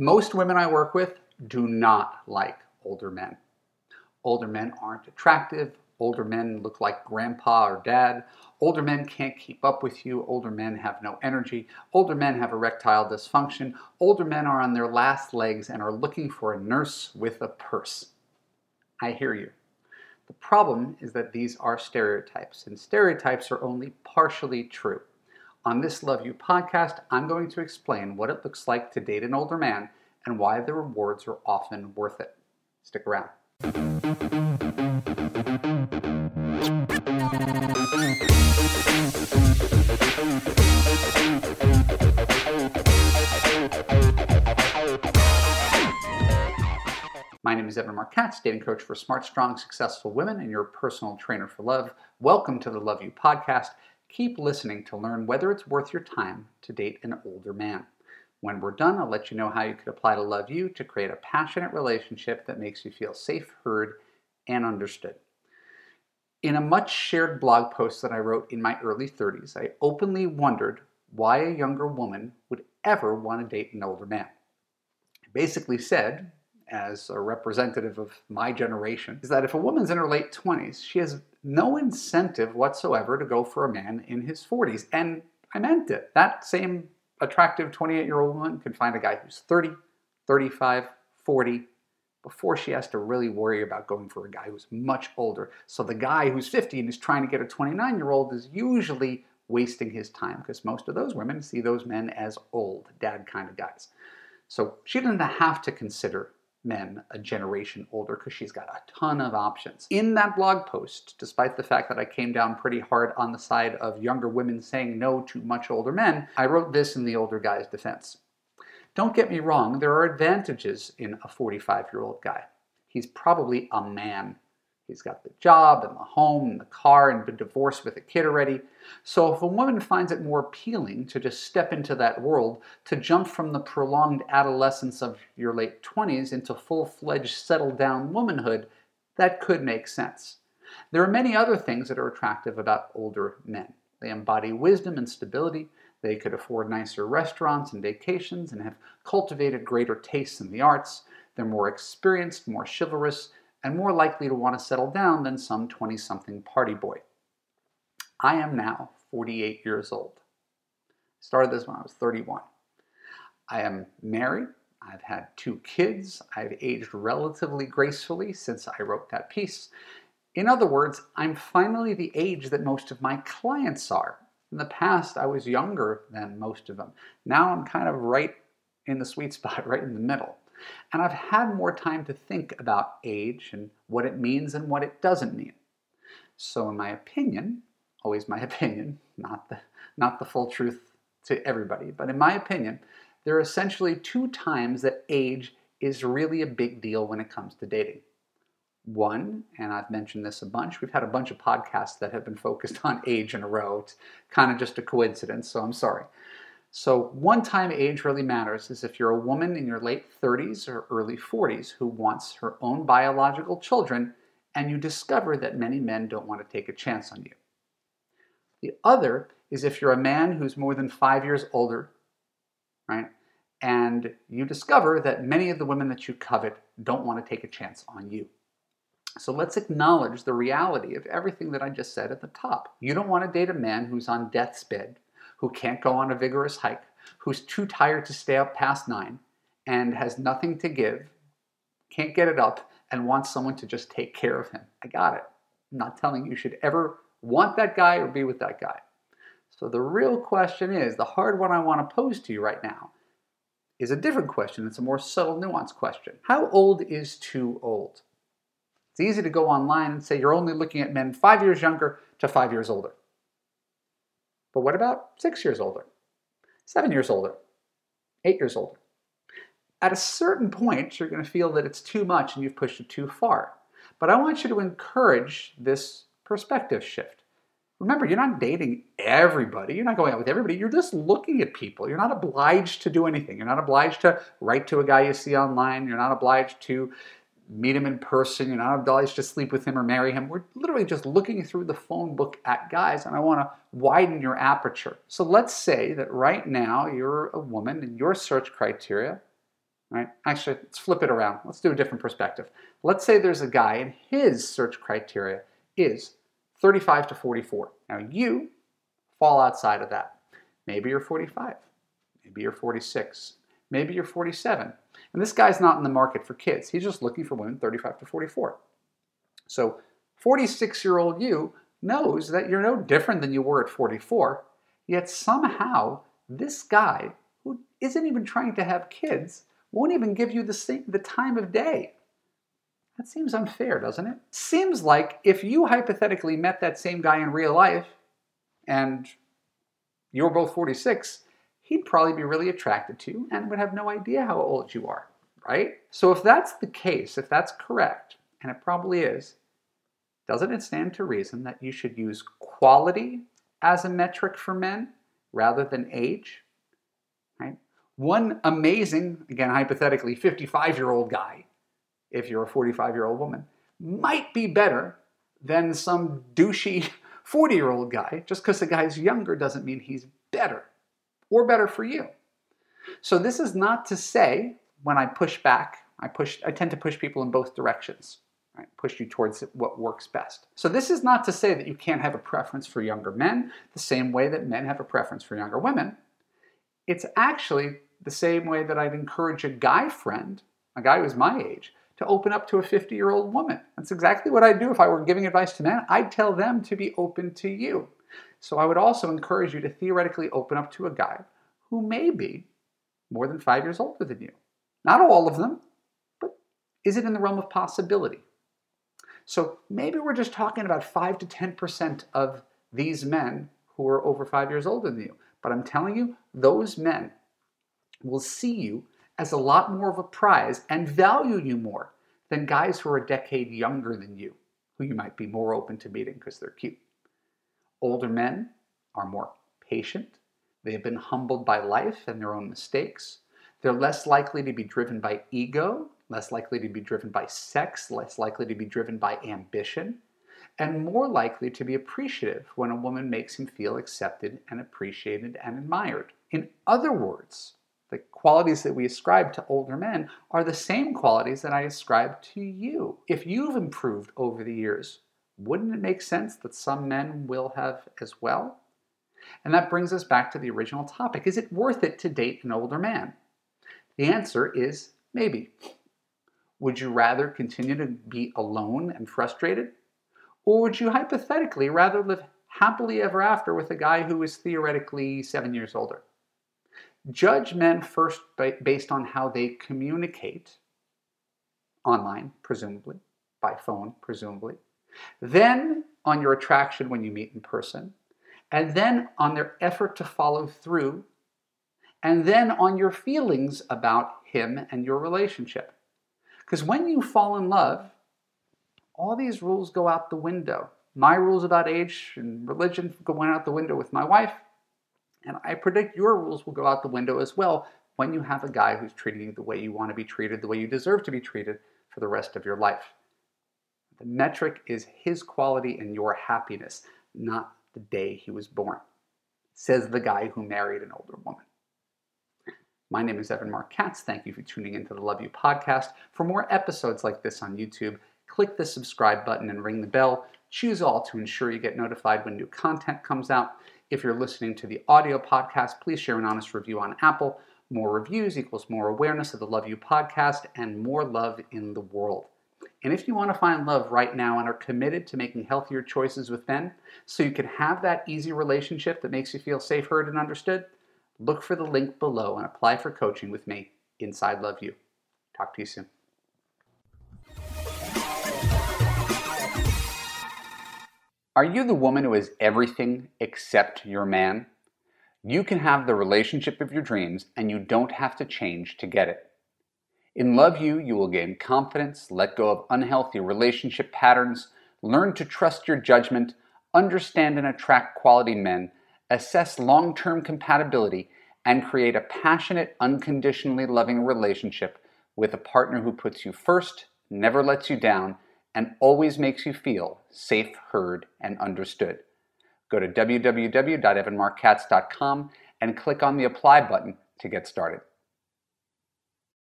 Most women I work with do not like older men. Older men aren't attractive. Older men look like grandpa or dad. Older men can't keep up with you. Older men have no energy. Older men have erectile dysfunction. Older men are on their last legs and are looking for a nurse with a purse. I hear you. The problem is that these are stereotypes, and stereotypes are only partially true. On this Love U podcast, I'm going to explain what it looks like to date an older man and why the rewards are often worth it. Stick around. My name is Evan Marc-Katz, dating coach for smart, strong, successful women and your personal trainer for love. Welcome to the Love U podcast. Keep listening to learn whether it's worth your time to date an older man. When we're done, I'll let you know how you could apply to Love U to create a passionate relationship that makes you feel safe, heard, and understood. In a much shared blog post that I wrote in my early 30s, I openly wondered why a younger woman would ever want to date an older man. I basically said, as a representative of my generation, is that if a woman's in her late 20s, she has no incentive whatsoever to go for a man in his 40s. And I meant it. That same attractive 28 year old woman can find a guy who's 30, 35, 40 before she has to really worry about going for a guy who's much older. So the guy who's 50 and is trying to get a 29 year old is usually wasting his time because most of those women see those men as old, dad kind of guys. So she doesn't have to consider men a generation older because she's got a ton of options. In that blog post, despite the fact that I came down pretty hard on the side of younger women saying no to much older men, I wrote this in the older guy's defense. Don't get me wrong, there are advantages in a 45 year old guy. He's probably a man He's got the job and the home and the car and been divorced with a kid already. So if a woman finds it more appealing to just step into that world, to jump from the prolonged adolescence of your late 20s into full-fledged settled down womanhood, that could make sense. There are many other things that are attractive about older men. They embody wisdom and stability. They could afford nicer restaurants and vacations and have cultivated greater tastes in the arts. They're more experienced, more chivalrous, and more likely to want to settle down than some 20 something party boy. I am now 48 years old. Started this when I was 31. I am married. I've had two kids. I've aged relatively gracefully since I wrote that piece. In other words, I'm finally the age that most of my clients are. In the past, I was younger than most of them. Now I'm kind of right in the sweet spot, right in the middle. And I've had more time to think about age and what it means and what it doesn't mean. So in my opinion, always my opinion, not the, not the full truth to everybody, but in my opinion, there are essentially two times that age is really a big deal when it comes to dating. One, and I've mentioned this a bunch, we've had a bunch of podcasts that have been focused on age in a row. It's kind of just a coincidence, so I'm sorry. So, one time age really matters is if you're a woman in your late 30s or early 40s who wants her own biological children and you discover that many men don't want to take a chance on you. The other is if you're a man who's more than five years older, right? And you discover that many of the women that you covet don't want to take a chance on you. So let's acknowledge the reality of everything that I just said at the top. You don't want to date a man who's on death's bed who can't go on a vigorous hike, who's too tired to stay up past nine, and has nothing to give, can't get it up, and wants someone to just take care of him. I got it. I'm not telling you should ever want that guy or be with that guy. So the real question is the hard one I want to pose to you right now is a different question. It's a more subtle, nuanced question. How old is too old? It's easy to go online and say you're only looking at men five years younger to five years older. But what about six years older, seven years older, eight years older? At a certain point, you're going to feel that it's too much and you've pushed it too far. But I want you to encourage this perspective shift. Remember, you're not dating everybody. You're not going out with everybody. You're just looking at people. You're not obliged to do anything. You're not obliged to write to a guy you see online. You're not obliged to meet him in person. You're not obliged to sleep with him or marry him. We're literally just looking through the phone book at guys, and I want to widen your aperture. So let's say that right now you're a woman and your search criteria right? Actually, let's flip it around. Let's do a different perspective. Let's say there's a guy and his search criteria is 35 to 44. Now you fall outside of that. Maybe you're 45. Maybe you're 46. Maybe you're 47. And this guy's not in the market for kids. He's just looking for women 35 to 44. So 46 year old you knows that you're no different than you were at 44, yet somehow this guy who isn't even trying to have kids won't even give you the, same, the time of day. That seems unfair, doesn't it? Seems like if you hypothetically met that same guy in real life and you were both 46, he'd probably be really attracted to and would have no idea how old you are, right? So if that's the case, if that's correct, and it probably is, doesn't it stand to reason that you should use quality as a metric for men rather than age? Right? One amazing, again, hypothetically, 55 year old guy, if you're a 45 year old woman, might be better than some douchey 40 year old guy. Just because the guy's younger doesn't mean he's better or better for you. So, this is not to say when I push back, I, push, I tend to push people in both directions right? push you towards what works best. So this is not to say that you can't have a preference for younger men the same way that men have a preference for younger women. It's actually the same way that I'd encourage a guy friend, a guy who's my age, to open up to a 50 year old woman. That's exactly what I'd do if I were giving advice to men. I'd tell them to be open to you. So I would also encourage you to theoretically open up to a guy who may be more than five years older than you. Not all of them, but is it in the realm of possibility? So maybe we're just talking about 5 to 10% of these men who are over five years older than you. But I'm telling you, those men will see you as a lot more of a prize and value you more than guys who are a decade younger than you, who you might be more open to meeting because they're cute. Older men are more patient. They have been humbled by life and their own mistakes. They're less likely to be driven by ego less likely to be driven by sex, less likely to be driven by ambition, and more likely to be appreciative when a woman makes him feel accepted and appreciated and admired. In other words, the qualities that we ascribe to older men are the same qualities that I ascribe to you. If you've improved over the years, wouldn't it make sense that some men will have as well? And that brings us back to the original topic. Is it worth it to date an older man? The answer is maybe. Would you rather continue to be alone and frustrated? Or would you hypothetically rather live happily ever after with a guy who is theoretically seven years older? Judge men first based on how they communicate online, presumably, by phone, presumably, then on your attraction when you meet in person, and then on their effort to follow through, and then on your feelings about him and your relationship. Because when you fall in love, all these rules go out the window. My rules about age and religion go out the window with my wife, and I predict your rules will go out the window as well when you have a guy who's treating you the way you want to be treated, the way you deserve to be treated for the rest of your life. The metric is his quality and your happiness, not the day he was born, says the guy who married an older woman. My name is Evan Marc Katz. Thank you for tuning into the Love U podcast. For more episodes like this on YouTube, click the subscribe button and ring the bell. Choose all to ensure you get notified when new content comes out. If you're listening to the audio podcast, please share an honest review on Apple. More reviews equals more awareness of the Love U podcast and more love in the world. And if you want to find love right now and are committed to making healthier choices with men so you can have that easy relationship that makes you feel safe, heard, and understood, look for the link below and apply for coaching with me inside Love U. Talk to you soon. Are you the woman who is everything except your man? You can have the relationship of your dreams and you don't have to change to get it. In Love U, you will gain confidence, let go of unhealthy relationship patterns, learn to trust your judgment, understand and attract quality men, assess long term compatibility, and create a passionate, unconditionally loving relationship with a partner who puts you first, never lets you down, and always makes you feel safe, heard, and understood. Go to www.evanmarckatz.com and click on the apply button to get started.